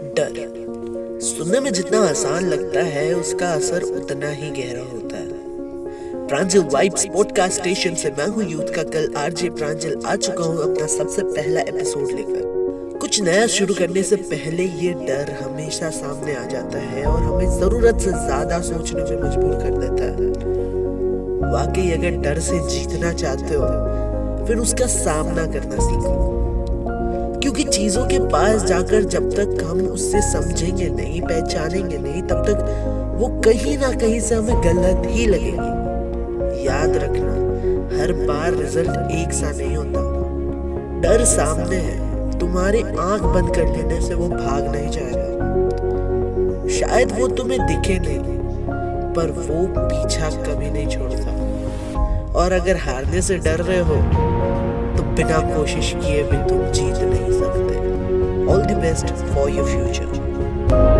डर। सुनने में जितना आसान लगता है, उसका असर उतना ही गहरा होता है। प्रांजल वाइब्स पॉडकास्ट स्टेशन से मैं हूँ यूथ का कल आरजे प्रांजल। आ चुका हूँ अपना सबसे पहला एपिसोड लेकर। कुछ नया शुरू करने से पहले ये डर हमेशा सामने आ जाता है और हमें ज़रूरत से ज़्यादा सोचने में मजबूर कर देता है। वाकई अगर डर से जीतना चाहते हो, फिर उसका सामना करना सीखो। क्योंकि चीज़ों के पास जाकर जब तक हम उससे समझेंगे, नहीं पहचानेंगे, नहीं, तब तक वो कहीं ना कहीं से हमें गलत ही लगेगी। याद रखना, हर बार रिज़ल्ट एक सा नहीं होता। डर सामने है, तुम्हारी आँख बंद कर लेने से वो भाग नहीं जाएगा। शायद वो तुम्हें दिखे नहीं, पर वो पीछा कभी नहीं छोड़ता। और अगर हारने से डर रहे हो बिना कोशिश किए भी तुम जीत नहीं सकते। All the best for your future